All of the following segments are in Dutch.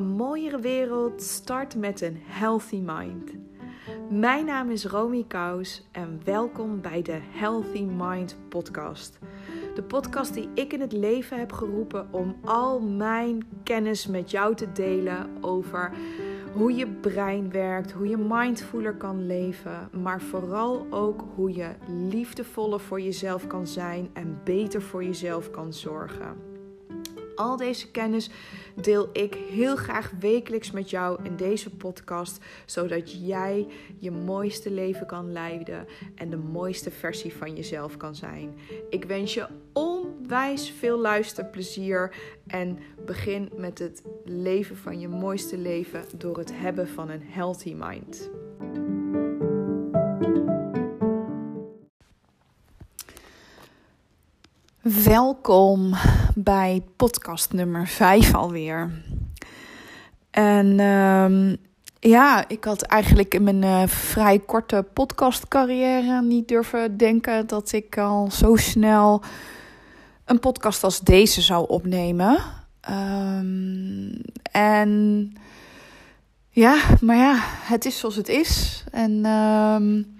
Een mooiere wereld start met een healthy mind. Mijn naam is Romy Kous en welkom bij de Healthy Mind podcast. De podcast die ik in het leven heb geroepen om al mijn kennis met jou te delen over hoe je brein werkt, hoe je mindfuler kan leven, maar vooral ook hoe je liefdevoller voor jezelf kan zijn en beter voor jezelf kan zorgen. Al deze kennis deel ik heel graag wekelijks met jou in deze podcast, zodat jij je mooiste leven kan leiden en de mooiste versie van jezelf kan zijn. Ik wens je onwijs veel luisterplezier en begin met het leven van je mooiste leven door het hebben van een healthy mind. Welkom bij podcast nummer 5 alweer. En um, ja, ik had eigenlijk in mijn uh, vrij korte podcastcarrière niet durven denken dat ik al zo snel een podcast als deze zou opnemen. Um, en ja, maar ja, het is zoals het is. En um,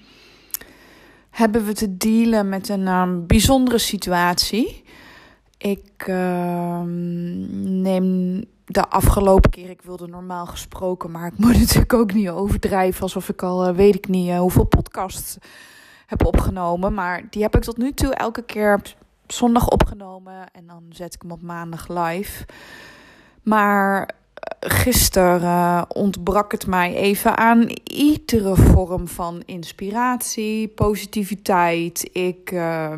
hebben we te dealen met een bijzondere situatie. Ik uh, neem de afgelopen keer, ik wilde normaal gesproken, maar ik moet natuurlijk ook niet overdrijven alsof ik al uh, weet ik niet uh, hoeveel podcasts heb opgenomen. Maar die heb ik tot nu toe elke keer zondag opgenomen en dan zet ik hem op maandag live. Maar gisteren ontbrak het mij even aan iedere vorm van inspiratie, positiviteit. Ik uh,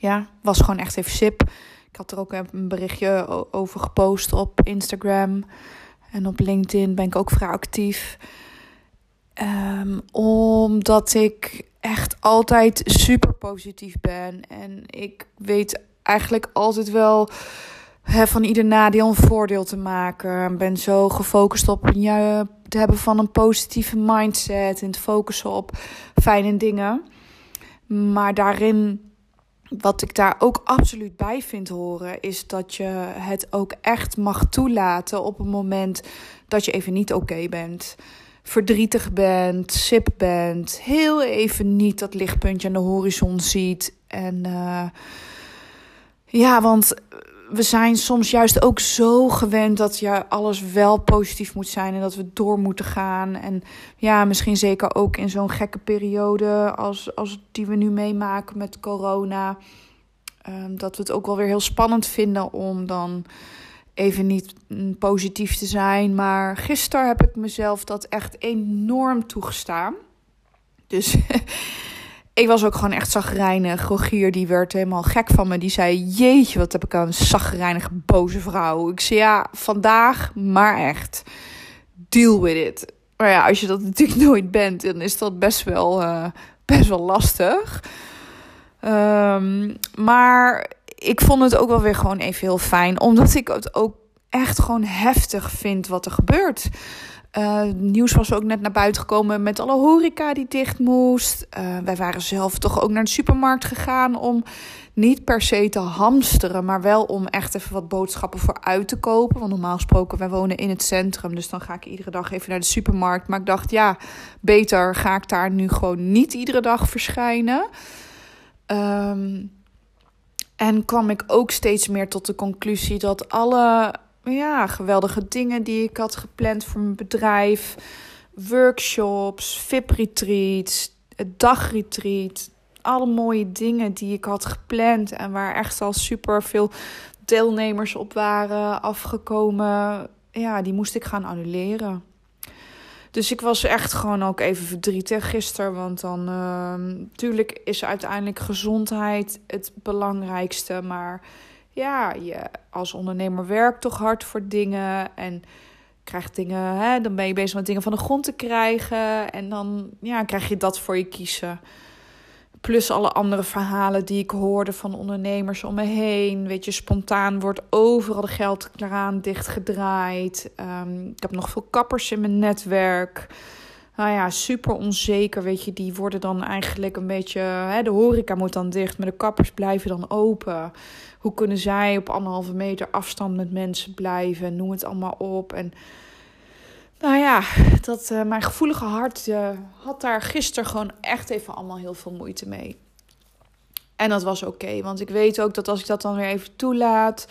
ja, was gewoon echt even sip. Ik had er ook een berichtje over gepost op Instagram. En op LinkedIn ben ik ook vrij actief. Um, omdat ik echt altijd super positief ben. En ik weet eigenlijk altijd wel van ieder nadeel een voordeel te maken. Ik ben zo gefocust op te hebben van een positieve mindset en te focussen op fijne dingen. Maar daarin, wat ik daar ook absoluut bij vind horen, is dat je het ook echt mag toelaten op een moment dat je even niet oké bent. Verdrietig bent, sip bent, heel even niet dat lichtpuntje aan de horizon ziet. En uh, ja, want we zijn soms juist ook zo gewend dat ja, alles wel positief moet zijn en dat we door moeten gaan. En ja, misschien zeker ook in zo'n gekke periode als, als die we nu meemaken met corona. Um, dat we het ook wel weer heel spannend vinden om dan even niet positief te zijn. Maar gisteren heb ik mezelf dat echt enorm toegestaan. Dus ik was ook gewoon echt zagrijnig. Rogier die werd helemaal gek van me. Die zei, jeetje, wat heb ik een zagrijnige boze vrouw. Ik zei, ja, vandaag, maar echt. Deal with it. Maar ja, als je dat natuurlijk nooit bent, dan is dat best wel, uh, best wel lastig. Um, maar ik vond het ook wel weer gewoon even heel fijn. Omdat ik het ook echt gewoon heftig vind wat er gebeurt. Uh, nieuws was ook net naar buiten gekomen met alle horeca die dicht moest. Uh, wij waren zelf toch ook naar de supermarkt gegaan om niet per se te hamsteren, maar wel om echt even wat boodschappen voor uit te kopen. Want normaal gesproken, wij wonen in het centrum, dus dan ga ik iedere dag even naar de supermarkt. Maar ik dacht, ja, beter ga ik daar nu gewoon niet iedere dag verschijnen. Um, en kwam ik ook steeds meer tot de conclusie dat alle ja, geweldige dingen die ik had gepland voor mijn bedrijf. Workshops, VIP-retreats, dagretreat. Alle mooie dingen die ik had gepland en waar echt al super veel deelnemers op waren afgekomen. Ja, die moest ik gaan annuleren. Dus ik was echt gewoon ook even verdrietig gisteren. Want dan, natuurlijk ehm, is uiteindelijk gezondheid het belangrijkste. Maar ja, je als ondernemer werkt toch hard voor dingen en krijgt dingen, hè, dan ben je bezig met dingen van de grond te krijgen en dan ja, krijg je dat voor je kiezen. Plus alle andere verhalen die ik hoorde van ondernemers om me heen. Weet je, spontaan wordt overal de geldkraan dichtgedraaid. Um, ik heb nog veel kappers in mijn netwerk. nou ja, super onzeker. Weet je, die worden dan eigenlijk een beetje. Hè, de horeca moet dan dicht, maar de kappers blijven dan open. Hoe kunnen zij op anderhalve meter afstand met mensen blijven? Noem het allemaal op. En nou ja, dat, uh, mijn gevoelige hart uh, had daar gisteren gewoon echt even allemaal heel veel moeite mee. En dat was oké, want ik weet ook dat als ik dat dan weer even toelaat,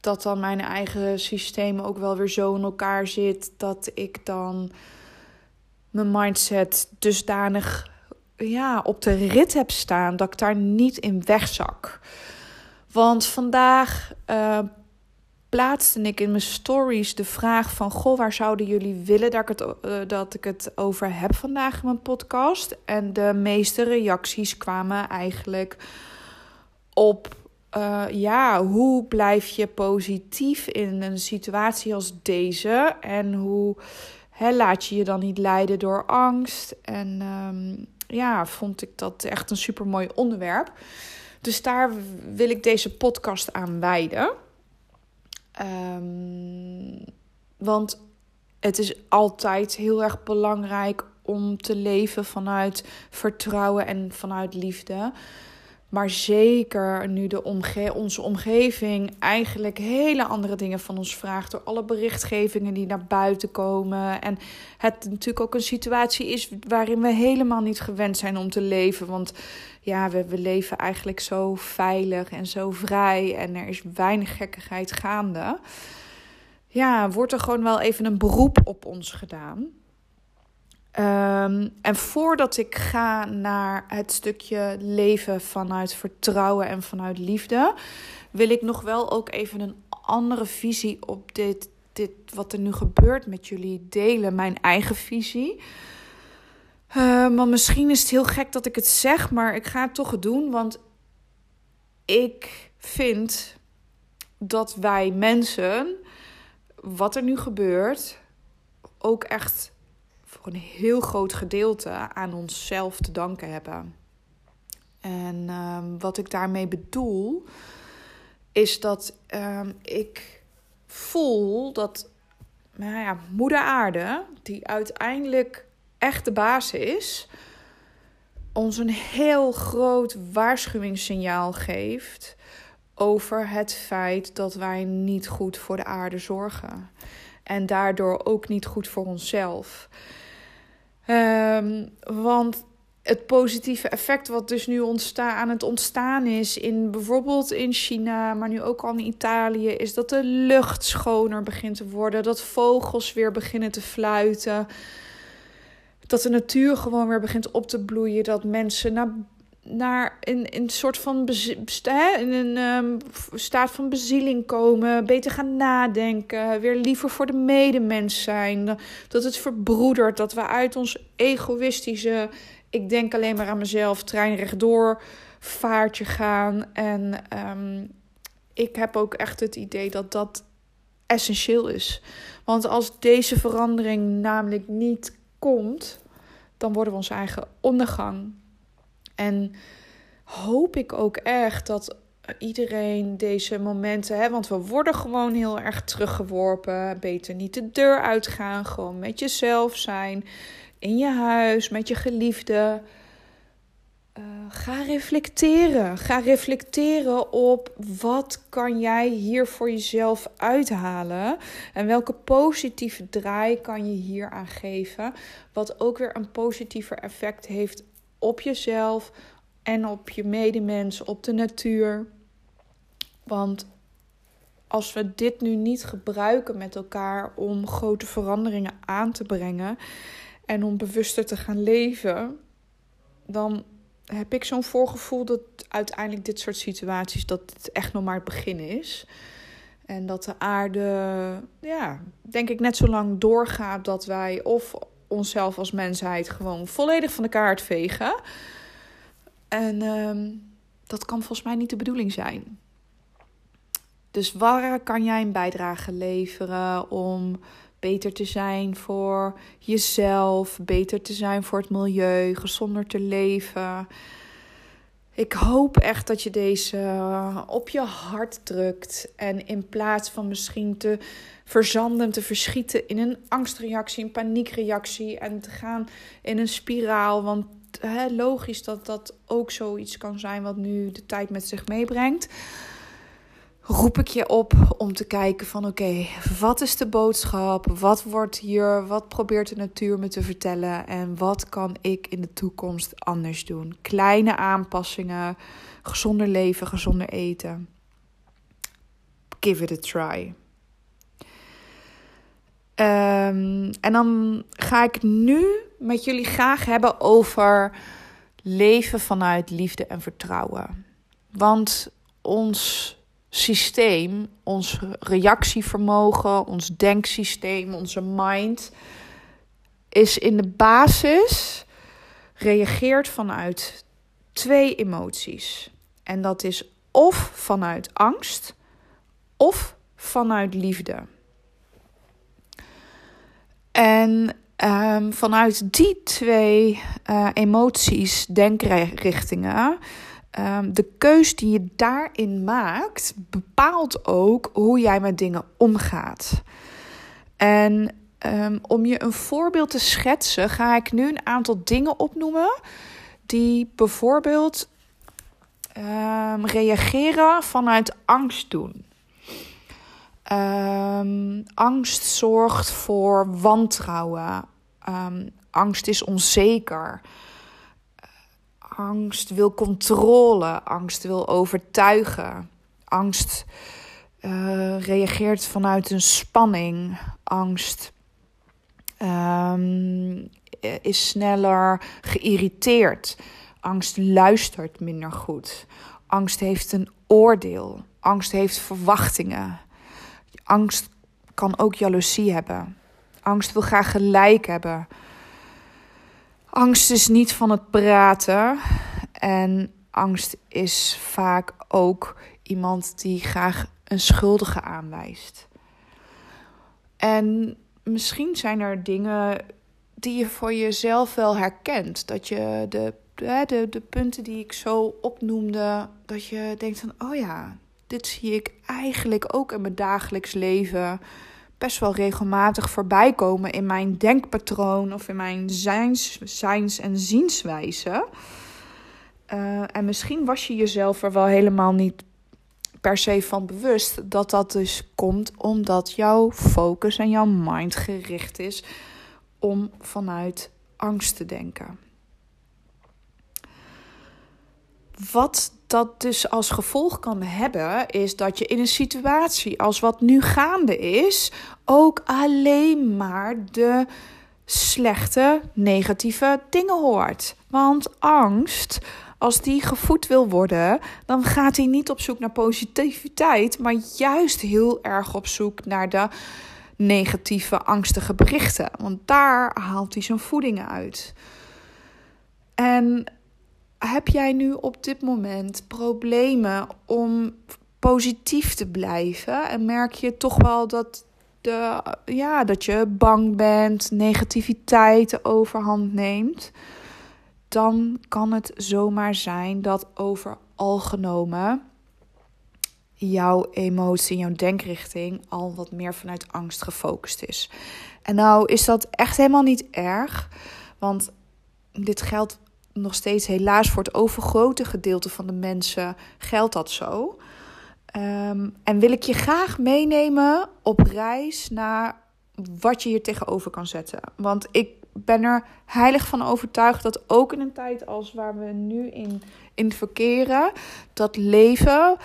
dat dan mijn eigen systeem ook wel weer zo in elkaar zit dat ik dan mijn mindset dusdanig ja, op de rit heb staan dat ik daar niet in wegzak. Want vandaag uh, plaatste ik in mijn stories de vraag van... Goh, waar zouden jullie willen dat ik, het, uh, dat ik het over heb vandaag in mijn podcast? En de meeste reacties kwamen eigenlijk op... Uh, ja, hoe blijf je positief in een situatie als deze? En hoe hè, laat je je dan niet leiden door angst? En um, ja, vond ik dat echt een super mooi onderwerp. Dus daar wil ik deze podcast aan wijden. Um, want het is altijd heel erg belangrijk om te leven vanuit vertrouwen en vanuit liefde. Maar zeker nu de omge onze omgeving eigenlijk hele andere dingen van ons vraagt. Door alle berichtgevingen die naar buiten komen. En het natuurlijk ook een situatie is waarin we helemaal niet gewend zijn om te leven. Want ja, we, we leven eigenlijk zo veilig en zo vrij. En er is weinig gekkigheid gaande. Ja, wordt er gewoon wel even een beroep op ons gedaan. Um, en voordat ik ga naar het stukje leven vanuit vertrouwen en vanuit liefde, wil ik nog wel ook even een andere visie op dit, dit wat er nu gebeurt met jullie delen, mijn eigen visie. Uh, maar misschien is het heel gek dat ik het zeg, maar ik ga het toch doen, want ik vind dat wij mensen, wat er nu gebeurt, ook echt voor een heel groot gedeelte aan onszelf te danken hebben. En uh, wat ik daarmee bedoel, is dat uh, ik voel dat nou ja, Moeder Aarde, die uiteindelijk echt de baas is, ons een heel groot waarschuwingssignaal geeft over het feit dat wij niet goed voor de aarde zorgen. En daardoor ook niet goed voor onszelf. Um, want het positieve effect wat dus nu ontstaan, aan het ontstaan is in bijvoorbeeld in China, maar nu ook al in Italië, is dat de lucht schoner begint te worden, dat vogels weer beginnen te fluiten, dat de natuur gewoon weer begint op te bloeien, dat mensen naar naar in, in een soort van in een um, staat van bezieling komen, beter gaan nadenken, weer liever voor de medemens zijn, dat het verbroedert, dat we uit ons egoïstische, ik denk alleen maar aan mezelf, trein rechtdoor vaartje gaan. En um, ik heb ook echt het idee dat dat essentieel is. Want als deze verandering namelijk niet komt, dan worden we onze eigen ondergang en hoop ik ook echt dat iedereen deze momenten, hè, want we worden gewoon heel erg teruggeworpen. Beter niet de deur uitgaan, gewoon met jezelf zijn, in je huis, met je geliefde. Uh, ga reflecteren. Ga reflecteren op wat kan jij hier voor jezelf uithalen en welke positieve draai kan je hier aan geven, wat ook weer een positiever effect heeft op jezelf en op je medemens, op de natuur. Want als we dit nu niet gebruiken met elkaar om grote veranderingen aan te brengen en om bewuster te gaan leven, dan heb ik zo'n voorgevoel dat uiteindelijk dit soort situaties dat het echt nog maar het begin is. En dat de aarde, ja, denk ik net zo lang doorgaat dat wij of onszelf als mensheid gewoon volledig van de kaart vegen. En ehm, dat kan volgens mij niet de bedoeling zijn. Dus waar kan jij een bijdrage leveren om beter te zijn voor jezelf, beter te zijn voor het milieu, gezonder te leven? Ik hoop echt dat je deze op je hart drukt. En in plaats van misschien te verzanden, te verschieten in een angstreactie, een paniekreactie en te gaan in een spiraal. Want hè, logisch dat dat ook zoiets kan zijn wat nu de tijd met zich meebrengt roep ik je op om te kijken van oké, wat is de boodschap? Wat wordt hier? Wat probeert de natuur me te vertellen? En wat kan ik in de toekomst anders doen? Kleine aanpassingen, gezonder leven, gezonder eten. Give it a try. Um, en dan ga ik nu met jullie graag hebben over leven vanuit liefde en vertrouwen. Want ons systeem, ons reactievermogen, ons denksysteem, onze mind, is in de basis reageert vanuit twee emoties. En dat is of vanuit angst of vanuit liefde. En um, vanuit die twee uh, emoties, denkrichtingen, um, de keus die je daarin maakt, bepaalt ook hoe jij met dingen omgaat. En um, om je een voorbeeld te schetsen, ga ik nu een aantal dingen opnoemen die bijvoorbeeld um, reageren vanuit angst doen. Angst zorgt voor wantrouwen. Angst is onzeker. Angst wil controle, angst wil overtuigen. Angst uh, reageert vanuit een spanning. Angst um, is sneller geïrriteerd. Angst luistert minder goed. Angst heeft een oordeel. Angst heeft verwachtingen. Angst kan ook jaloezie hebben. Angst wil graag gelijk hebben. Angst is niet van het praten. En angst is vaak ook iemand die graag een schuldige aanwijst. En misschien zijn er dingen die je voor jezelf wel herkent. Dat je de, de, de punten die ik zo opnoemde, dat je denkt van, oh ja, dit zie ik eigenlijk ook in mijn dagelijks leven best wel regelmatig voorbij komen in mijn denkpatroon of in mijn zijns, en zienswijze. Uh, en misschien was je jezelf er wel helemaal niet per se van bewust dat dat dus komt omdat jouw focus en jouw mind gericht is om vanuit angst te denken. Wat dat dus als gevolg kan hebben, is dat je in een situatie als wat nu gaande is, ook alleen maar de slechte, negatieve dingen hoort. Want angst, als die gevoed wil worden, dan gaat hij niet op zoek naar positiviteit, maar juist heel erg op zoek naar de negatieve, angstige berichten. Want daar haalt hij zijn voedingen uit. En heb jij nu op dit moment problemen om positief te blijven? En merk je toch wel dat, de, ja, dat je bang bent, negativiteit de overhand neemt? Dan kan het zomaar zijn dat overal genomen jouw emotie, jouw denkrichting al wat meer vanuit angst gefocust is. En nou is dat echt helemaal niet erg, want dit geldt nog steeds helaas voor het overgrote gedeelte van de mensen geldt dat zo. Um, en wil ik je graag meenemen op reis naar wat je hier tegenover kan zetten. Want ik ben er heilig van overtuigd dat ook in een tijd als waar we nu in, in verkeren, dat leven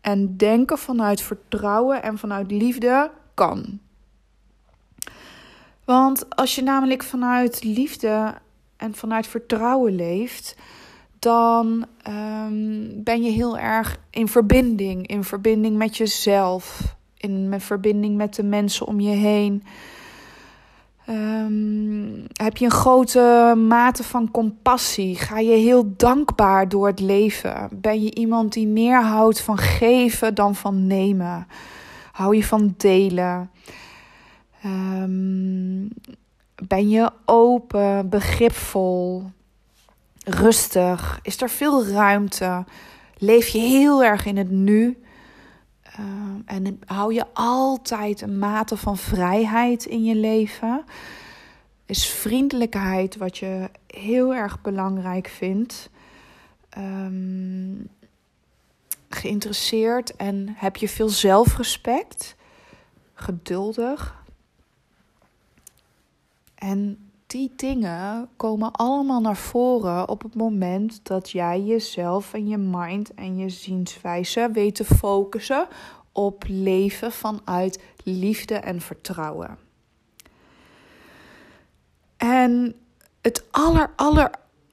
en denken vanuit vertrouwen en vanuit liefde kan. Want als je namelijk vanuit liefde en vanuit vertrouwen leeft, dan um, ben je heel erg in verbinding. In verbinding met jezelf. In verbinding met de mensen om je heen. Um, heb je een grote mate van compassie? Ga je heel dankbaar door het leven? Ben je iemand die meer houdt van geven dan van nemen? Hou je van delen? Um, ben je open, begripvol? rustig? Is er veel ruimte? Leef je heel erg in het nu? Ehm, en hou je altijd een mate van vrijheid in je leven? Is vriendelijkheid wat je heel erg belangrijk vindt? Ehm, geïnteresseerd en heb je veel zelfrespect? Geduldig? En die dingen komen allemaal naar voren op het moment dat jij jezelf en je mind en je zienswijze weet te focussen op leven vanuit liefde en vertrouwen. En het aller, aller,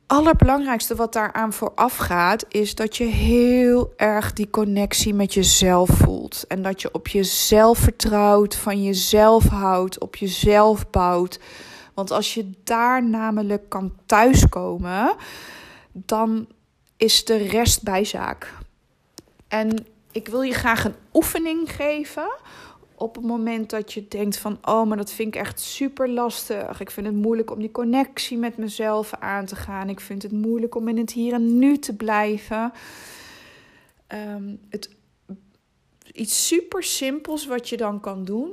allerbelangrijkste wat daaraan vooraf gaat, is dat je heel erg die connectie met jezelf voelt. En dat je op jezelf vertrouwt, van jezelf houdt, op jezelf bouwt. Want als je daar namelijk kan thuiskomen, dan is de rest bijzaak. En ik wil je graag een oefening geven. Op het moment dat je denkt van, oh, maar dat vind ik echt super lastig. Ik vind het moeilijk om die connectie met mezelf aan te gaan. Ik vind het moeilijk om in het hier en nu te blijven. Um, het, iets super simpels wat je dan kan doen,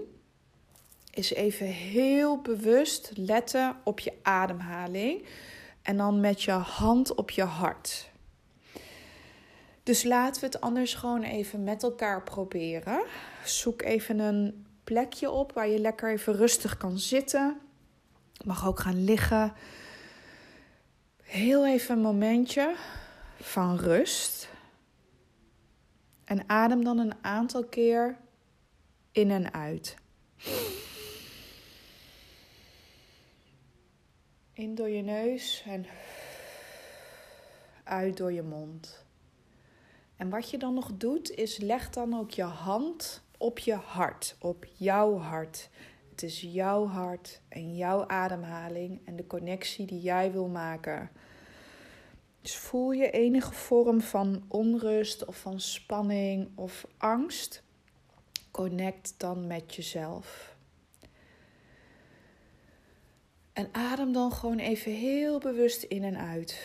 is even heel bewust letten op je ademhaling. En dan met je hand op je hart. Dus laten we het anders gewoon even met elkaar proberen. Zoek even een plekje op waar je lekker even rustig kan zitten. Mag ook gaan liggen. Heel even een momentje van rust. En adem dan een aantal keer in en uit. In door je neus en uit door je mond. En wat je dan nog doet, is leg dan ook je hand op je hart, op jouw hart. Het is jouw hart en jouw ademhaling en de connectie die jij wil maken. Dus voel je enige vorm van onrust of van spanning of angst? Connect dan met jezelf. En adem dan gewoon even heel bewust in en uit.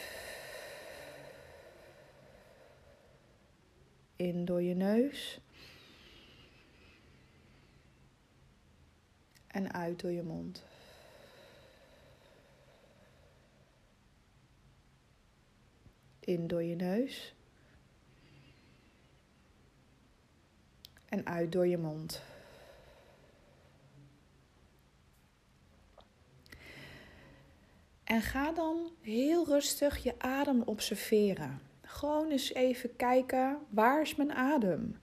In door je neus. En uit door je mond. In door je neus. En uit door je mond. En ga dan heel rustig je adem observeren. Gewoon eens even kijken, waar is mijn adem?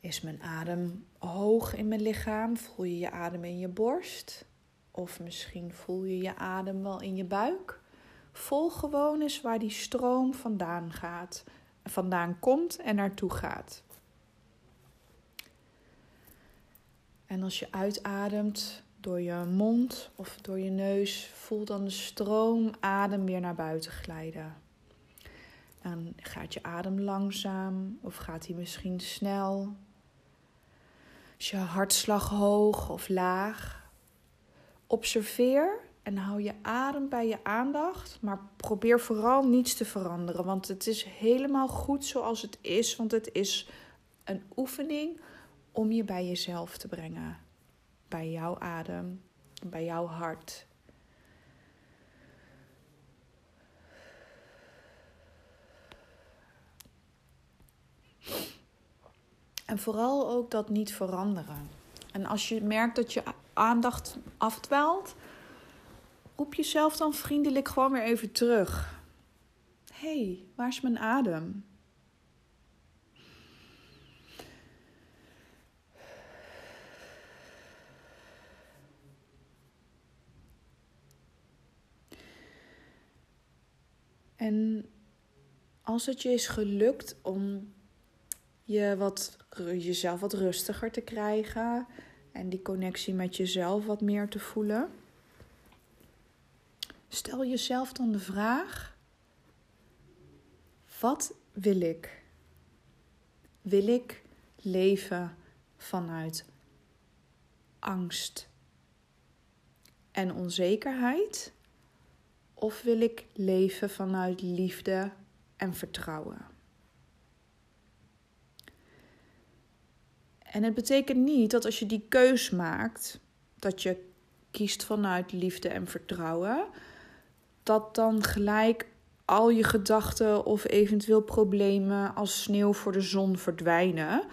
Is mijn adem hoog in mijn lichaam? Voel je je adem in je borst? Of misschien voel je je adem wel in je buik? Volg gewoon eens waar die stroom vandaan gaat, vandaan komt en naartoe gaat. En als je uitademt, door je mond of door je neus. Voel dan de stroom adem weer naar buiten glijden. Dan gaat je adem langzaam of gaat hij misschien snel? Is je hartslag hoog of laag? Observeer en hou je adem bij je aandacht, maar probeer vooral niets te veranderen, want het is helemaal goed zoals het is, want het is een oefening om je bij jezelf te brengen bij jouw adem, bij jouw hart. En vooral ook dat niet veranderen. En als je merkt dat je aandacht afdwaalt, roep jezelf dan vriendelijk gewoon weer even terug. Hey, waar is mijn adem? En als het je is gelukt om je wat, jezelf wat rustiger te krijgen en die connectie met jezelf wat meer te voelen, stel jezelf dan de vraag: wat wil ik? Wil ik leven vanuit angst en onzekerheid? Of wil ik leven vanuit liefde en vertrouwen? En het betekent niet dat als je die keus maakt, dat je kiest vanuit liefde en vertrouwen, dat dan gelijk al je gedachten of eventueel problemen als sneeuw voor de zon verdwijnen.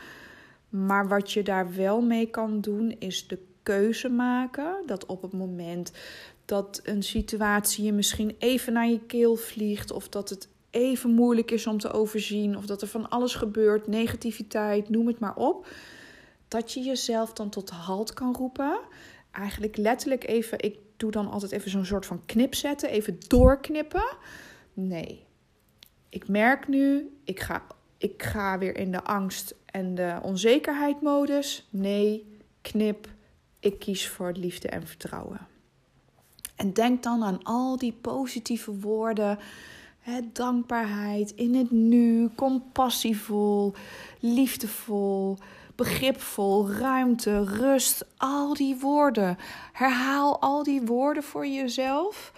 Maar wat je daar wel mee kan doen, is de keuze maken dat op het moment dat een situatie je misschien even naar je keel vliegt, of dat het even moeilijk is om te overzien, of dat er van alles gebeurt, negativiteit, noem het maar op, dat je jezelf dan tot halt kan roepen. Eigenlijk letterlijk even, ik doe dan altijd even zo'n soort van knip zetten, even doorknippen. Nee, ik merk nu, ik ga, ik ga weer in de angst en de onzekerheid modus. Nee, knip, ik kies voor liefde en vertrouwen. En denk dan aan al die positieve woorden. Dankbaarheid in het nu, compassievol, liefdevol, begripvol, ruimte, rust. Al die woorden. Herhaal al die woorden voor jezelf,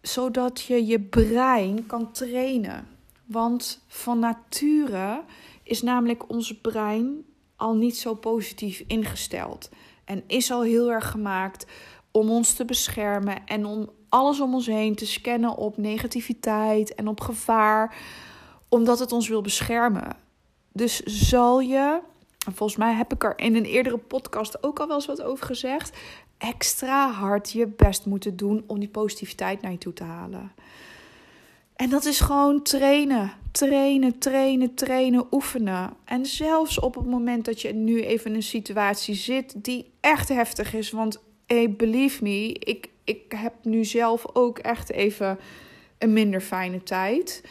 zodat je je brein kan trainen. Want van nature is namelijk ons brein al niet zo positief ingesteld. En is al heel erg gemaakt om ons te beschermen en om alles om ons heen te scannen op negativiteit en op gevaar, omdat het ons wil beschermen. Dus zal je, en volgens mij heb ik er in een eerdere podcast ook al wel eens wat over gezegd, extra hard je best moeten doen om die positiviteit naar je toe te halen. En dat is gewoon trainen, trainen, trainen, trainen, oefenen. En zelfs op het moment dat je nu even in een situatie zit die echt heftig is. Want hey, believe me, ik, ik heb nu zelf ook echt even een minder fijne tijd.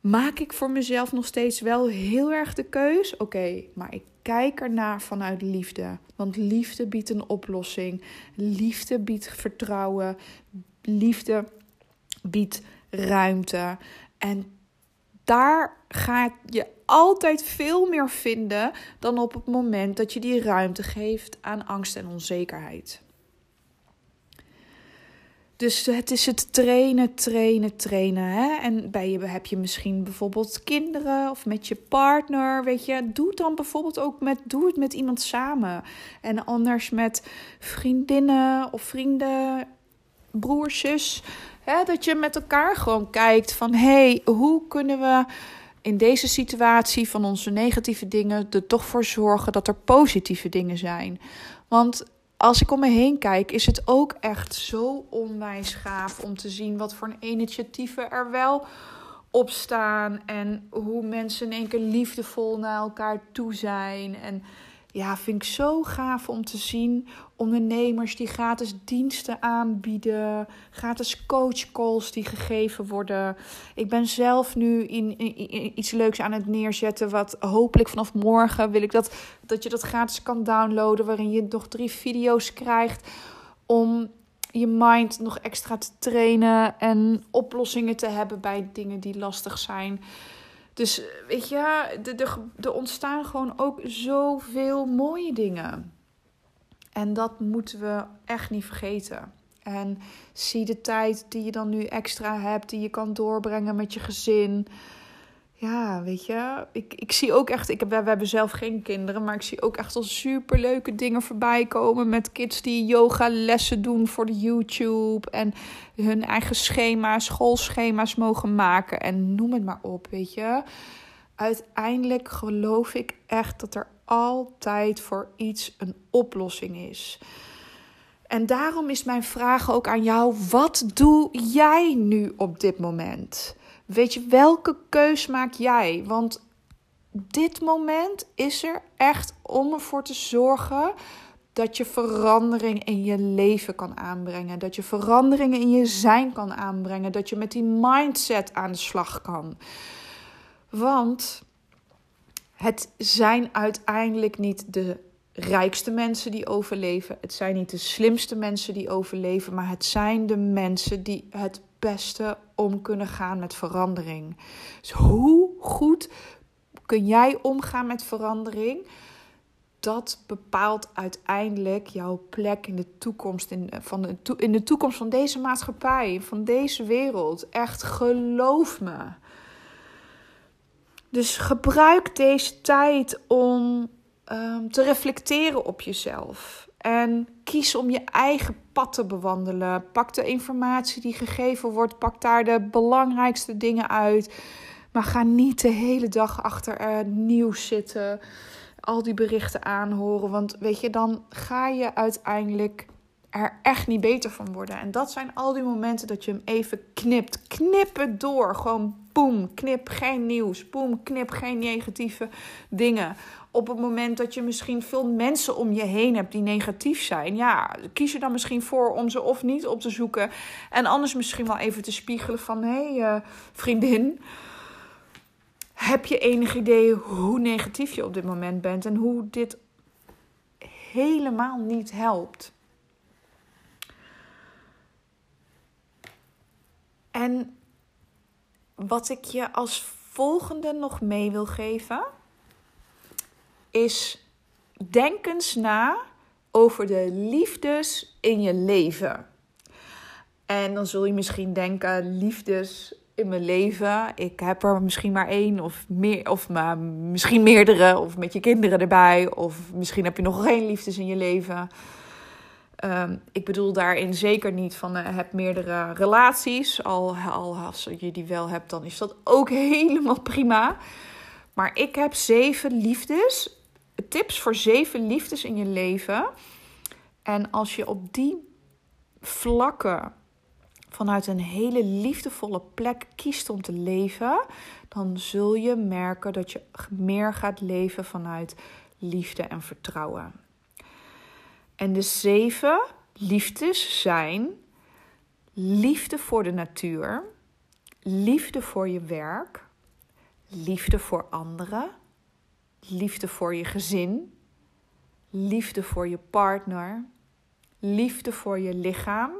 Maak ik voor mezelf nog steeds wel heel erg de keus? Oké, maar ik kijk ernaar vanuit liefde. Want liefde biedt een oplossing. Liefde biedt vertrouwen. Liefde biedt ruimte. En daar ga je altijd veel meer vinden dan op het moment dat je die ruimte geeft aan angst en onzekerheid. Dus het is het trainen, trainen, trainen. Hè? En bij je heb je misschien bijvoorbeeld kinderen of met je partner. Weet je, doe het dan bijvoorbeeld ook met, doe het met iemand samen. En anders met vriendinnen of vrienden, broersjes. Hè? Dat je met elkaar gewoon kijkt van hé, hey, hoe kunnen we in deze situatie van onze negatieve dingen er toch voor zorgen dat er positieve dingen zijn. Want als ik om me heen kijk, is het ook echt zo onwijs gaaf om te zien wat voor initiatieven er wel op staan. En hoe mensen in één keer liefdevol naar elkaar toe zijn. En ja, vind ik zo gaaf om te zien. Ondernemers die gratis diensten aanbieden, gratis coachcalls die gegeven worden. Ik ben zelf nu in, in, iets leuks aan het neerzetten. Wat hopelijk vanaf morgen wil ik dat, dat je dat gratis kan downloaden. Waarin je nog drie video's krijgt om je mind nog extra te trainen en oplossingen te hebben bij dingen die lastig zijn. Dus weet je, er ontstaan gewoon ook zoveel mooie dingen. En dat moeten we echt niet vergeten. En zie de tijd die je dan nu extra hebt, die je kan doorbrengen met je gezin. Ja, weet je, ik, ik zie ook echt, ik we hebben zelf geen kinderen, maar ik zie ook echt al super leuke dingen voorbij komen met kids die yoga lessen doen voor de YouTube en hun eigen schema's, schoolschema's mogen maken en noem het maar op, weet je. Uiteindelijk geloof ik echt dat er altijd voor iets een oplossing is. En daarom is mijn vraag ook aan jou: wat doe jij nu op dit moment? Weet je, welke keus maak jij? Want dit moment is er echt om ervoor te zorgen dat je verandering in je leven kan aanbrengen. Dat je veranderingen in je zijn kan aanbrengen. Dat je met die mindset aan de slag kan. Want het zijn uiteindelijk niet de rijkste mensen die overleven. Het zijn niet de slimste mensen die overleven. Maar het zijn de mensen die het beste om kunnen gaan met verandering. Dus hoe goed kun jij omgaan met verandering? dat bepaalt uiteindelijk jouw plek in de toekomst, in, van de, in de toekomst van deze maatschappij, van deze wereld. Echt geloof me. Dus gebruik deze tijd om um, te reflecteren op jezelf. En kies om je eigen pad te bewandelen. Pak de informatie die gegeven wordt. Pak daar de belangrijkste dingen uit. Maar ga niet de hele dag achter nieuws zitten. Al die berichten aanhoren. Want weet je, dan ga je uiteindelijk er echt niet beter van worden. En dat zijn al die momenten dat je hem even knipt. Knip het door. Gewoon boem, knip geen nieuws. Boem, knip geen negatieve dingen. Op het moment dat je misschien veel mensen om je heen hebt die negatief zijn, ja, kies je dan misschien voor om ze of niet op te zoeken. En anders misschien wel even te spiegelen van: hé, hey, uh, vriendin. Heb je enig idee hoe negatief je op dit moment bent en hoe dit helemaal niet helpt? En wat ik je als volgende nog mee wil geven, is denk eens na over de liefdes in je leven. En dan zul je misschien denken, liefdes in mijn leven. Ik heb er misschien maar één of meer, of maar misschien meerdere, of met je kinderen erbij, of misschien heb je nog geen liefdes in je leven. Ehm, ik bedoel daarin zeker niet van uh, heb meerdere relaties. Al, al als je die wel hebt, dan is dat ook helemaal prima. Maar ik heb zeven liefdes. Tips voor zeven liefdes in je leven. En als je op die vlakken vanuit een hele liefdevolle plek kiest om te leven, dan zul je merken dat je meer gaat leven vanuit liefde en vertrouwen. En de zeven liefdes zijn liefde voor de natuur, liefde voor je werk, liefde voor anderen, liefde voor je gezin, liefde voor je partner, liefde voor je lichaam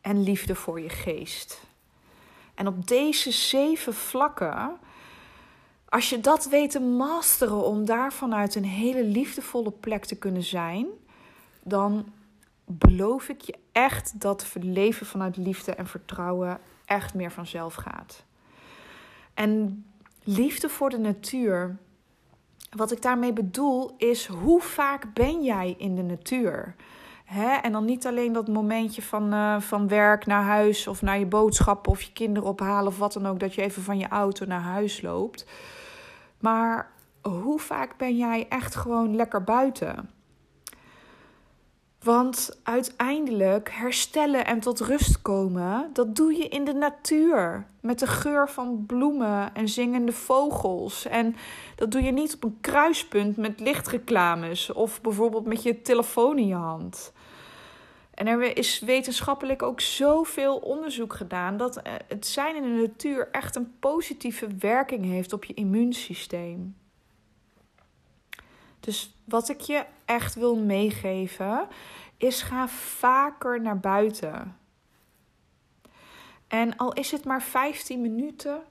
en liefde voor je geest. En op deze zeven vlakken, als je dat weet te masteren om daar vanuit een hele liefdevolle plek te kunnen zijn, dan beloof ik je echt dat leven vanuit liefde en vertrouwen echt meer vanzelf gaat. En liefde voor de natuur. Wat ik daarmee bedoel is hoe vaak ben jij in de natuur? Hè? En dan niet alleen dat momentje van, uh, van werk naar huis of naar je boodschappen of je kinderen ophalen of wat dan ook, dat je even van je auto naar huis loopt. Maar hoe vaak ben jij echt gewoon lekker buiten? Want uiteindelijk herstellen en tot rust komen, dat doe je in de natuur. Met de geur van bloemen en zingende vogels. En dat doe je niet op een kruispunt met lichtreclames of bijvoorbeeld met je telefoon in je hand. En er is wetenschappelijk ook zoveel onderzoek gedaan dat eh, het zijn in de natuur echt een positieve werking heeft op je immuunsysteem. Dus wat ik je echt wil meegeven is ga vaker naar buiten. En al is het maar 15 minuten,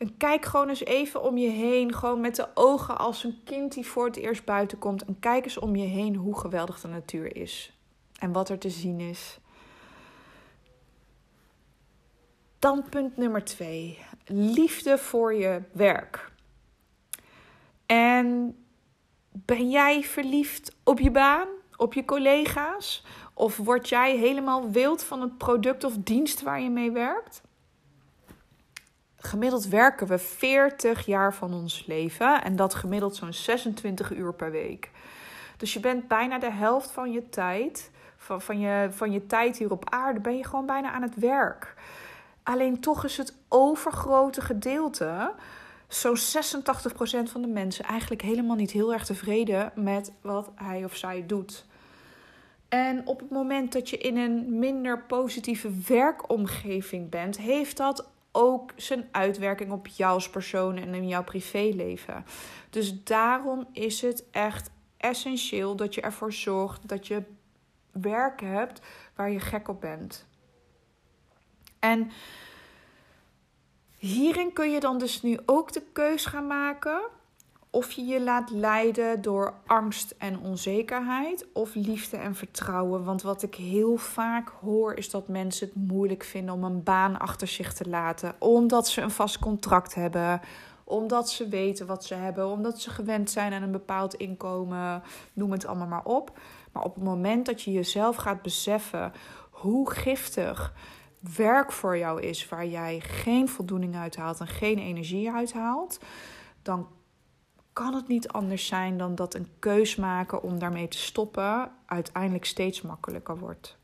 en kijk gewoon eens even om je heen, gewoon met de ogen als een kind die voor het eerst buiten komt. En kijk eens om je heen hoe geweldig de natuur is en wat er te zien is. Dan punt nummer twee: liefde voor je werk. En ben jij verliefd op je baan, op je collega's? Of word jij helemaal wild van het product of dienst waar je mee werkt? Gemiddeld werken we 40 jaar van ons leven en dat gemiddeld zo'n 26 uur per week. Dus je bent bijna de helft van je tijd, van, van, je, van je tijd hier op aarde, ben je gewoon bijna aan het werk. Alleen toch is het overgrote gedeelte zo'n 86% van de mensen eigenlijk helemaal niet heel erg tevreden met wat hij of zij doet. En op het moment dat je in een minder positieve werkomgeving bent, heeft dat ook zijn uitwerking op jou als persoon en in jouw privéleven. Dus daarom is het echt essentieel dat je ervoor zorgt dat je werk hebt waar je gek op bent. En Hierin kun je dan dus nu ook de keus gaan maken Of je je laat leiden door angst en onzekerheid of liefde en vertrouwen. Want wat ik heel vaak hoor is dat mensen het moeilijk vinden om een baan achter zich te laten. Omdat ze een vast contract hebben. Omdat ze weten wat ze hebben. Omdat ze gewend zijn aan een bepaald inkomen. Noem het allemaal maar op. Maar op het moment dat je jezelf gaat beseffen hoe giftig werk voor jou is, waar jij geen voldoening uit haalt en geen energie uit haalt, dan kan het niet anders zijn dan dat een keus maken om daarmee te stoppen uiteindelijk steeds makkelijker wordt.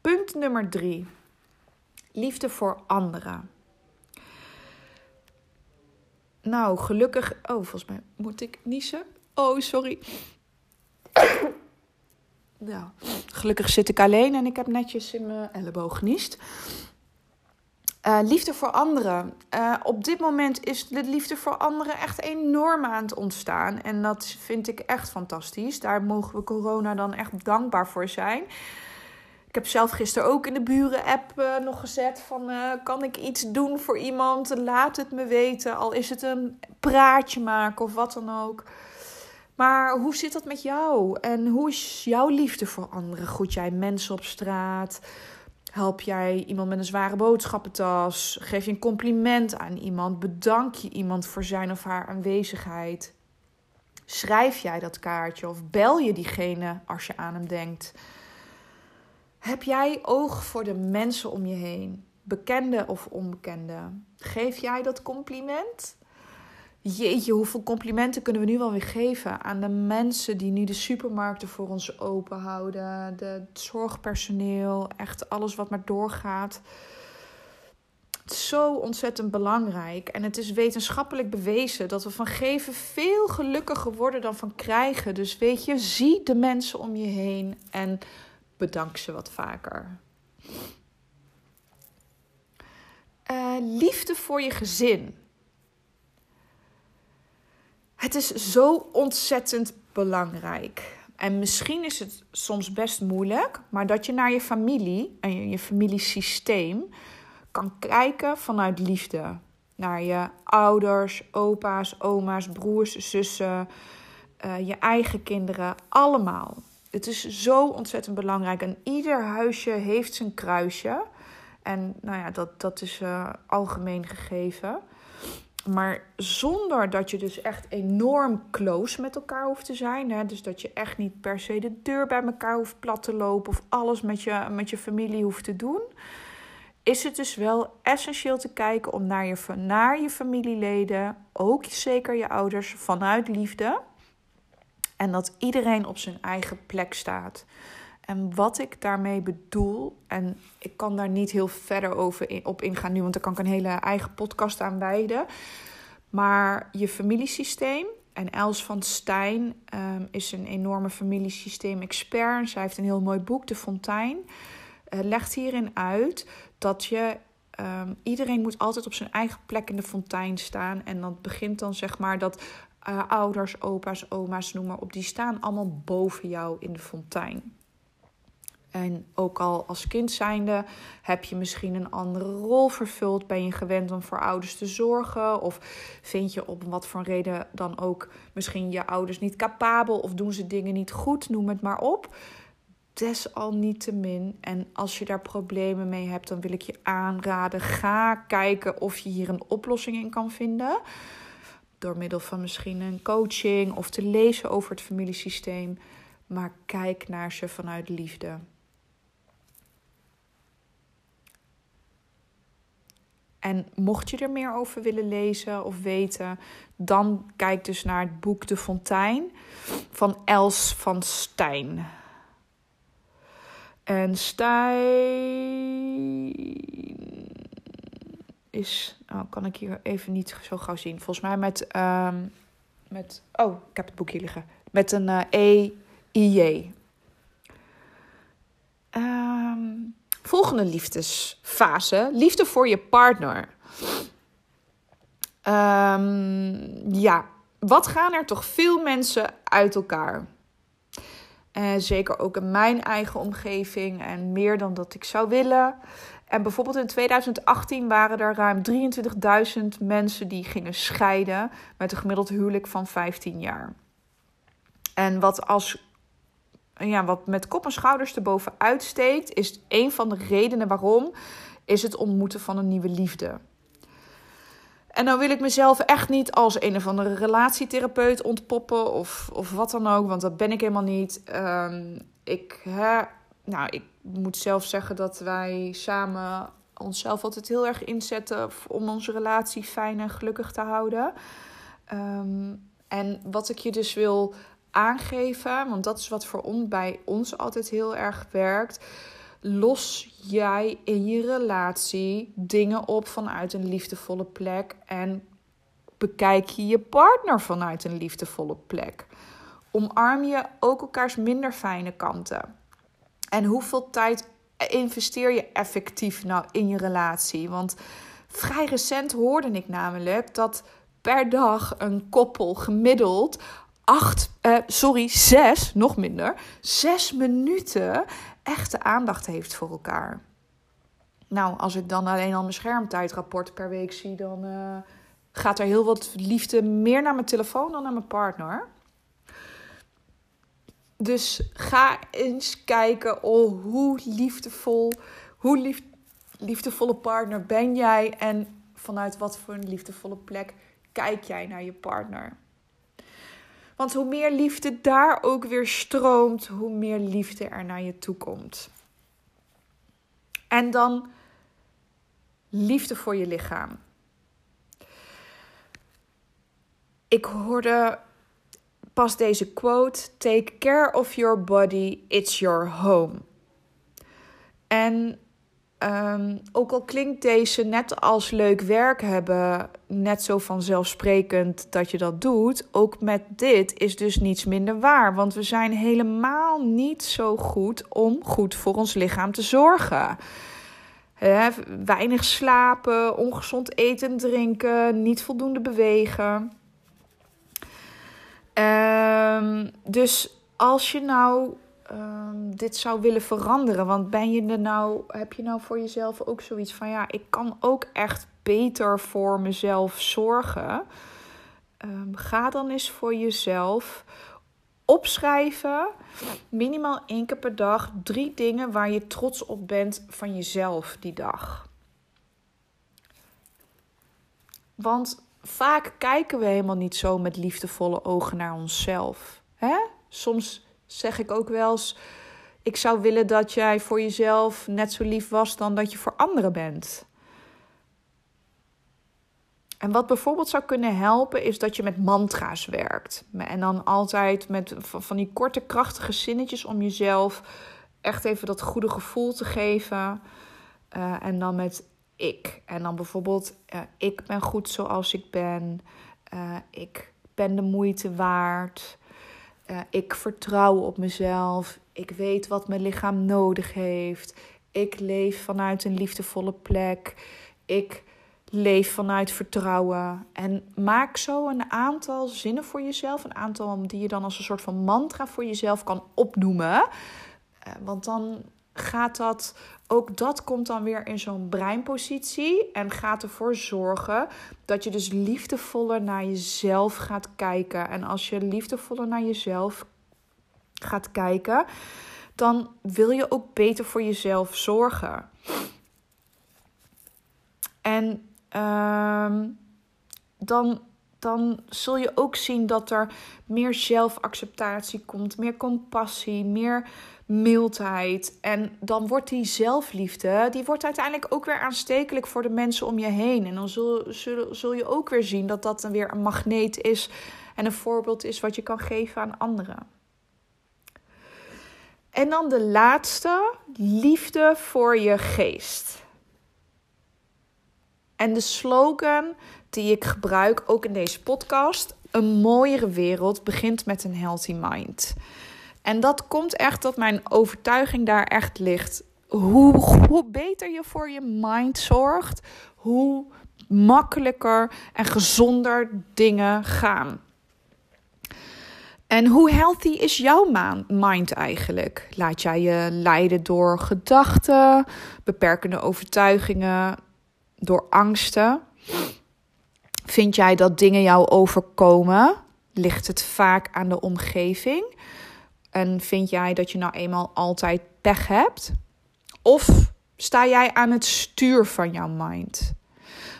Punt nummer drie: liefde voor anderen. Nou, gelukkig. Oh, volgens mij moet ik niezen. Oh, sorry. Nou, gelukkig zit ik alleen en ik heb netjes in mijn elleboog geniest. Uh, liefde voor anderen. Uh, op dit moment is de liefde voor anderen echt enorm aan het ontstaan. En dat vind ik echt fantastisch. Daar mogen we corona dan echt dankbaar voor zijn. Ik heb zelf gisteren ook in de buren-app uh, nog gezet van... kan ik iets doen voor iemand? Laat het me weten. Al is het een praatje maken of wat dan ook. Maar hoe zit dat met jou? En hoe is jouw liefde voor anderen? Groet jij mensen op straat? Help jij iemand met een zware boodschappentas? Geef je een compliment aan iemand? Bedank je iemand voor zijn of haar aanwezigheid? Schrijf jij dat kaartje of bel je diegene als je aan hem denkt? Heb jij oog voor de mensen om je heen, bekende of onbekende? Geef jij dat compliment? Jeetje, hoeveel complimenten kunnen we nu wel weer geven aan de mensen die nu de supermarkten voor ons open houden, de zorgpersoneel, echt alles wat maar doorgaat. Het is zo ontzettend belangrijk en het is wetenschappelijk bewezen dat we van geven veel gelukkiger worden dan van krijgen. Dus weet je, zie de mensen om je heen en bedank ze wat vaker. Uh, liefde voor je gezin. Het is zo ontzettend belangrijk. En misschien is het soms best moeilijk, maar dat je naar je familie en je, familiesysteem kan kijken vanuit liefde. Naar je ouders, opa's, oma's, broers, zussen, uh, je eigen kinderen, allemaal. Het is zo ontzettend belangrijk. En ieder huisje heeft zijn kruisje. En nou ja, dat, dat is uh, algemeen gegeven. Maar zonder dat je dus echt enorm close met elkaar hoeft te zijn. Hè? Dus dat je echt niet per se de deur bij elkaar hoeft plat te lopen. Of alles met je, met je familie hoeft te doen. Is het dus wel essentieel te kijken om naar je, naar je familieleden, ook zeker je ouders, vanuit liefde. En dat iedereen op zijn eigen plek staat. En wat ik daarmee bedoel, en ik kan daar niet heel verder over op ingaan nu, want daar kan ik een hele eigen podcast aan wijden. Maar je familiesysteem, en Els van Stijn um, is een enorme familiesysteem-expert. Zij heeft een heel mooi boek, De Fontein. Uh, legt hierin uit dat je um, iedereen moet altijd op zijn eigen plek in de fontein staan. En dat begint dan zeg maar dat uh, ouders, opa's, oma's, noem maar op, die staan allemaal boven jou in de fontein. En ook al als kind zijnde heb je misschien een andere rol vervuld. Ben je gewend om voor ouders te zorgen? Of vind je op wat voor reden dan ook misschien je ouders niet capabel? Of doen ze dingen niet goed? Noem het maar op. Desalniettemin. En als je daar problemen mee hebt, dan wil ik je aanraden. Ga kijken of je hier een oplossing in kan vinden. Door middel van misschien een coaching of te lezen over het familiesysteem. Maar kijk naar ze vanuit liefde. En mocht je er meer over willen lezen of weten, dan kijk dus naar het boek De Fontein van Els van Stijn. En Stijn is, oh, kan ik hier even niet zo gauw zien. Volgens mij met, um, met oh, ik heb het boek hier liggen. Met een uh, E, I, J. Um, Volgende liefdesfase: liefde voor je partner. Um, ja, wat gaan er toch veel mensen uit elkaar? Uh, zeker ook in mijn eigen omgeving en meer dan dat ik zou willen. En bijvoorbeeld in 2018 waren er ruim 23.000 mensen die gingen scheiden met een gemiddeld huwelijk van 15 jaar. En wat als ja, wat met kop en schouders erboven uitsteekt, is een van de redenen waarom, is het ontmoeten van een nieuwe liefde. En dan wil ik mezelf echt niet als een of andere relatietherapeut ontpoppen of, of wat dan ook, want dat ben ik helemaal niet. Um, ik, hè, nou, ik moet zelf zeggen dat wij samen onszelf altijd heel erg inzetten om onze relatie fijn en gelukkig te houden. Um, en wat ik je dus wil aangeven, want dat is wat voor ons bij ons altijd heel erg werkt. Los jij in je relatie dingen op vanuit een liefdevolle plek en bekijk je je partner vanuit een liefdevolle plek. Omarm je ook elkaars minder fijne kanten. En hoeveel tijd investeer je effectief nou in je relatie? Want vrij recent hoorde ik namelijk dat per dag een koppel gemiddeld acht, uh, sorry, zes, nog minder, zes minuten echte aandacht heeft voor elkaar. Nou, als ik dan alleen al mijn schermtijdrapport per week zie, dan uh, gaat er heel wat liefde meer naar mijn telefoon dan naar mijn partner. Dus ga eens kijken oh, hoe liefdevol, hoe lief, liefdevolle partner ben jij en vanuit wat voor een liefdevolle plek kijk jij naar je partner. Want hoe meer liefde daar ook weer stroomt, hoe meer liefde er naar je toe komt. En dan liefde voor je lichaam. Ik hoorde pas deze quote: Take care of your body, it's your home. En Um, ook al klinkt deze net als leuk werk hebben net zo vanzelfsprekend dat je dat doet, ook met dit is dus niets minder waar. Want we zijn helemaal niet zo goed om goed voor ons lichaam te zorgen. Weinig slapen, ongezond eten en drinken, niet voldoende bewegen. Um, dus als je nou um, dit zou willen veranderen? Want ben je er nou, heb je nou voor jezelf ook zoiets van ja, ik kan ook echt beter voor mezelf zorgen? Um, ga dan eens voor jezelf opschrijven, minimaal één keer per dag, drie dingen waar je trots op bent van jezelf die dag. Want vaak kijken we helemaal niet zo met liefdevolle ogen naar onszelf. Hè? Soms zeg ik ook wel eens: ik zou willen dat jij voor jezelf net zo lief was dan dat je voor anderen bent. En wat bijvoorbeeld zou kunnen helpen, is dat je met mantra's werkt. En dan altijd met van die korte, krachtige zinnetjes om jezelf echt even dat goede gevoel te geven. Uh, en dan met ik. En dan bijvoorbeeld, uh, ik ben goed zoals ik ben. Uh, ik ben de moeite waard. Ik vertrouw op mezelf. Ik weet wat mijn lichaam nodig heeft. Ik leef vanuit een liefdevolle plek. Ik leef vanuit vertrouwen. En maak zo een aantal zinnen voor jezelf. Een aantal die je dan als een soort van mantra voor jezelf kan opnoemen. Uh, want dan gaat dat, ook dat komt dan weer in zo'n breinpositie en gaat ervoor zorgen dat je dus liefdevoller naar jezelf gaat kijken. En als je liefdevoller naar jezelf gaat kijken, dan wil je ook beter voor jezelf zorgen. En uh, dan dan zul je ook zien dat er meer zelfacceptatie komt, meer compassie, meer mildheid. En dan wordt die zelfliefde, die wordt uiteindelijk ook weer aanstekelijk voor de mensen om je heen. En dan zul, zul, zul je ook weer zien dat dat dan weer een magneet is en een voorbeeld is wat je kan geven aan anderen. En dan de laatste, liefde voor je geest. En de slogan die ik gebruik, ook in deze podcast. Een mooiere wereld begint met een healthy mind. En dat komt echt dat mijn overtuiging daar echt ligt. Hoe, hoe beter je voor je mind zorgt, hoe makkelijker en gezonder dingen gaan. En hoe healthy is jouw mind eigenlijk? Laat jij je leiden door gedachten, beperkende overtuigingen, door angsten? Vind jij dat dingen jou overkomen? Ligt het vaak aan de omgeving? En vind jij dat je nou eenmaal altijd pech hebt? Of sta jij aan het stuur van jouw mind?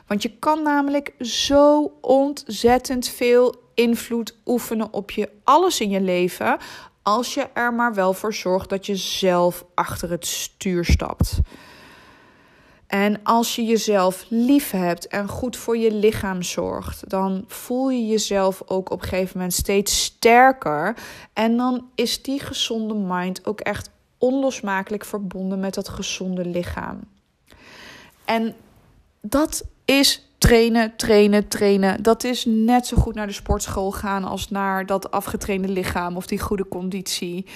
Want je kan namelijk zo ontzettend veel invloed oefenen op je alles in je leven. Als je er maar wel voor zorgt dat je zelf achter het stuur stapt. En als je jezelf lief hebt en goed voor je lichaam zorgt, dan voel je jezelf ook op een gegeven moment steeds sterker. En dan is die gezonde mind ook echt onlosmakelijk verbonden met dat gezonde lichaam. En dat is trainen, trainen, trainen. Dat is net zo goed naar de sportschool gaan als naar dat afgetrainde lichaam of die goede conditie.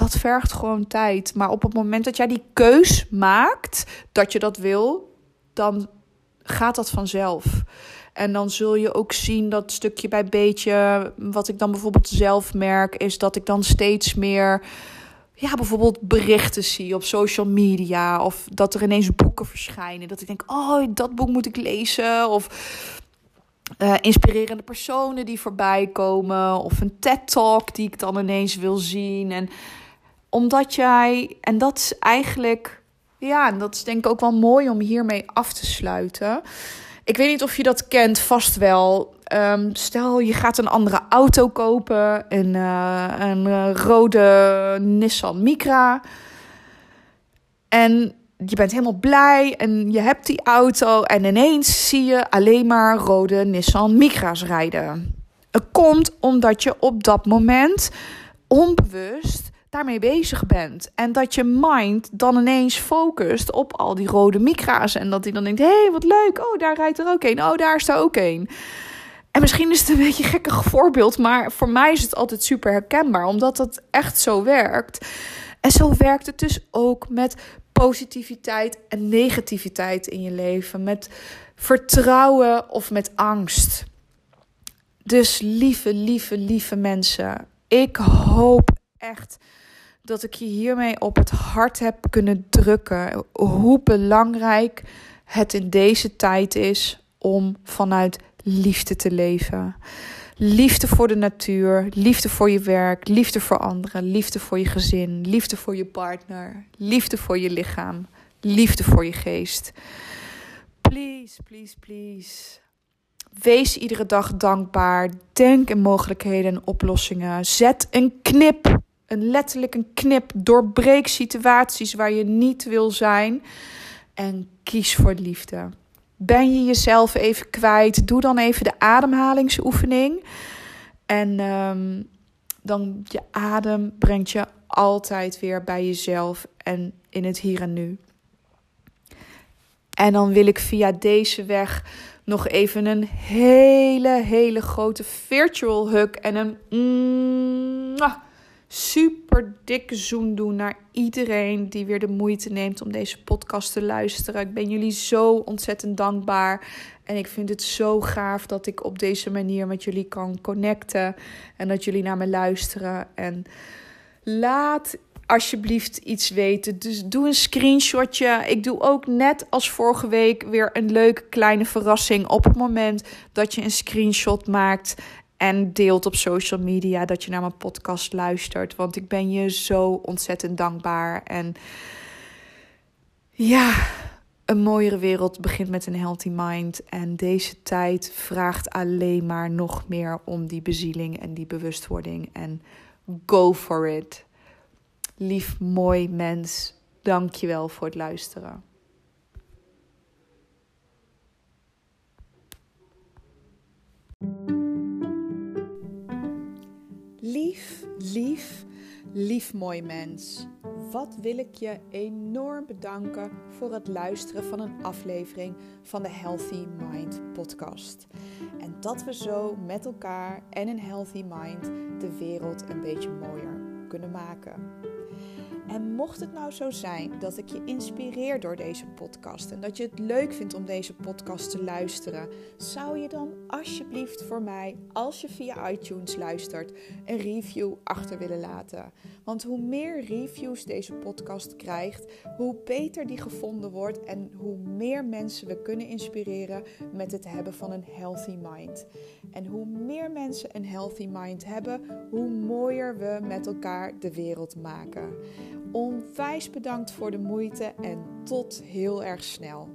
Dat vergt gewoon tijd. Maar op het moment dat jij die keus maakt dat je dat wil, dan gaat dat vanzelf. En dan zul je ook zien dat stukje bij beetje, wat ik dan bijvoorbeeld zelf merk, is dat ik dan steeds meer ja, bijvoorbeeld berichten zie op social media. Of dat er ineens boeken verschijnen. Dat ik denk, oh, dat boek moet ik lezen. Of uh, inspirerende personen die voorbij komen. Of een TED-talk die ik dan ineens wil zien. En omdat jij, en dat is eigenlijk, ja, en dat is denk ik ook wel mooi om hiermee af te sluiten. Ik weet niet of je dat kent, vast wel. Um, stel, je gaat een andere auto kopen, een, uh, een uh, rode Nissan Micra. En je bent helemaal blij en je hebt die auto en ineens zie je alleen maar rode Nissan Micra's rijden. Het komt omdat je op dat moment onbewust daarmee bezig bent. En dat je mind dan ineens focust op al die rode Micra's. En dat hij dan denkt, hé, hey, wat leuk. Oh, daar rijdt er ook een. Oh, daar is er ook een. En misschien is het een beetje een gekkig voorbeeld, maar voor mij is het altijd super herkenbaar, omdat het echt zo werkt. En zo werkt het dus ook met positiviteit en negativiteit in je leven, met vertrouwen of met angst. Dus lieve, lieve, lieve mensen, ik hoop echt dat ik je hiermee op het hart heb kunnen drukken hoe belangrijk het in deze tijd is om vanuit liefde te leven. Liefde voor de natuur, liefde voor je werk, liefde voor anderen, liefde voor je gezin, liefde voor je partner, liefde voor je lichaam, liefde voor je geest. Please, please, please. Wees iedere dag dankbaar. Denk in mogelijkheden en oplossingen. Zet een knip, een letterlijk een knip. Doorbreek situaties waar je niet wil zijn. En kies voor liefde. Ben je jezelf even kwijt? Doe dan even de ademhalingsoefening. En um, dan je adem brengt je altijd weer bij jezelf en in het hier en nu. En dan wil ik via deze weg nog even een hele, hele grote virtual hug en een super dikke zoen doen naar iedereen die weer de moeite neemt om deze podcast te luisteren. Ik ben jullie zo ontzettend dankbaar. En ik vind het zo gaaf dat ik op deze manier met jullie kan connecten. En dat jullie naar me luisteren. En laat alsjeblieft iets weten. Dus doe een screenshotje. Ik doe ook net als vorige week weer een leuke kleine verrassing. Op het moment dat je een screenshot maakt en deelt op social media dat je naar mijn podcast luistert. Want ik ben je zo ontzettend dankbaar. En ja, een mooiere wereld begint met een healthy mind. En deze tijd vraagt alleen maar nog meer om die bezieling en die bewustwording. En go for it. Lief, mooi mens, dank je wel voor het luisteren. Lief, lief, lief mooi mens. Wat wil ik je enorm bedanken voor het luisteren van een aflevering van de Healthy Mind podcast. En dat we zo met elkaar en een healthy mind de wereld een beetje mooier kunnen maken. En mocht het nou zo zijn dat ik je inspireer door deze podcast en dat je het leuk vindt om deze podcast te luisteren, zou je dan alsjeblieft voor mij, als je via iTunes luistert, een review achter willen laten? Want hoe meer reviews deze podcast krijgt, hoe beter die gevonden wordt en hoe meer mensen we kunnen inspireren met het hebben van een healthy mind. En hoe meer mensen een healthy mind hebben, hoe mooier we met elkaar de wereld maken. Onwijs bedankt voor de moeite en tot heel erg snel.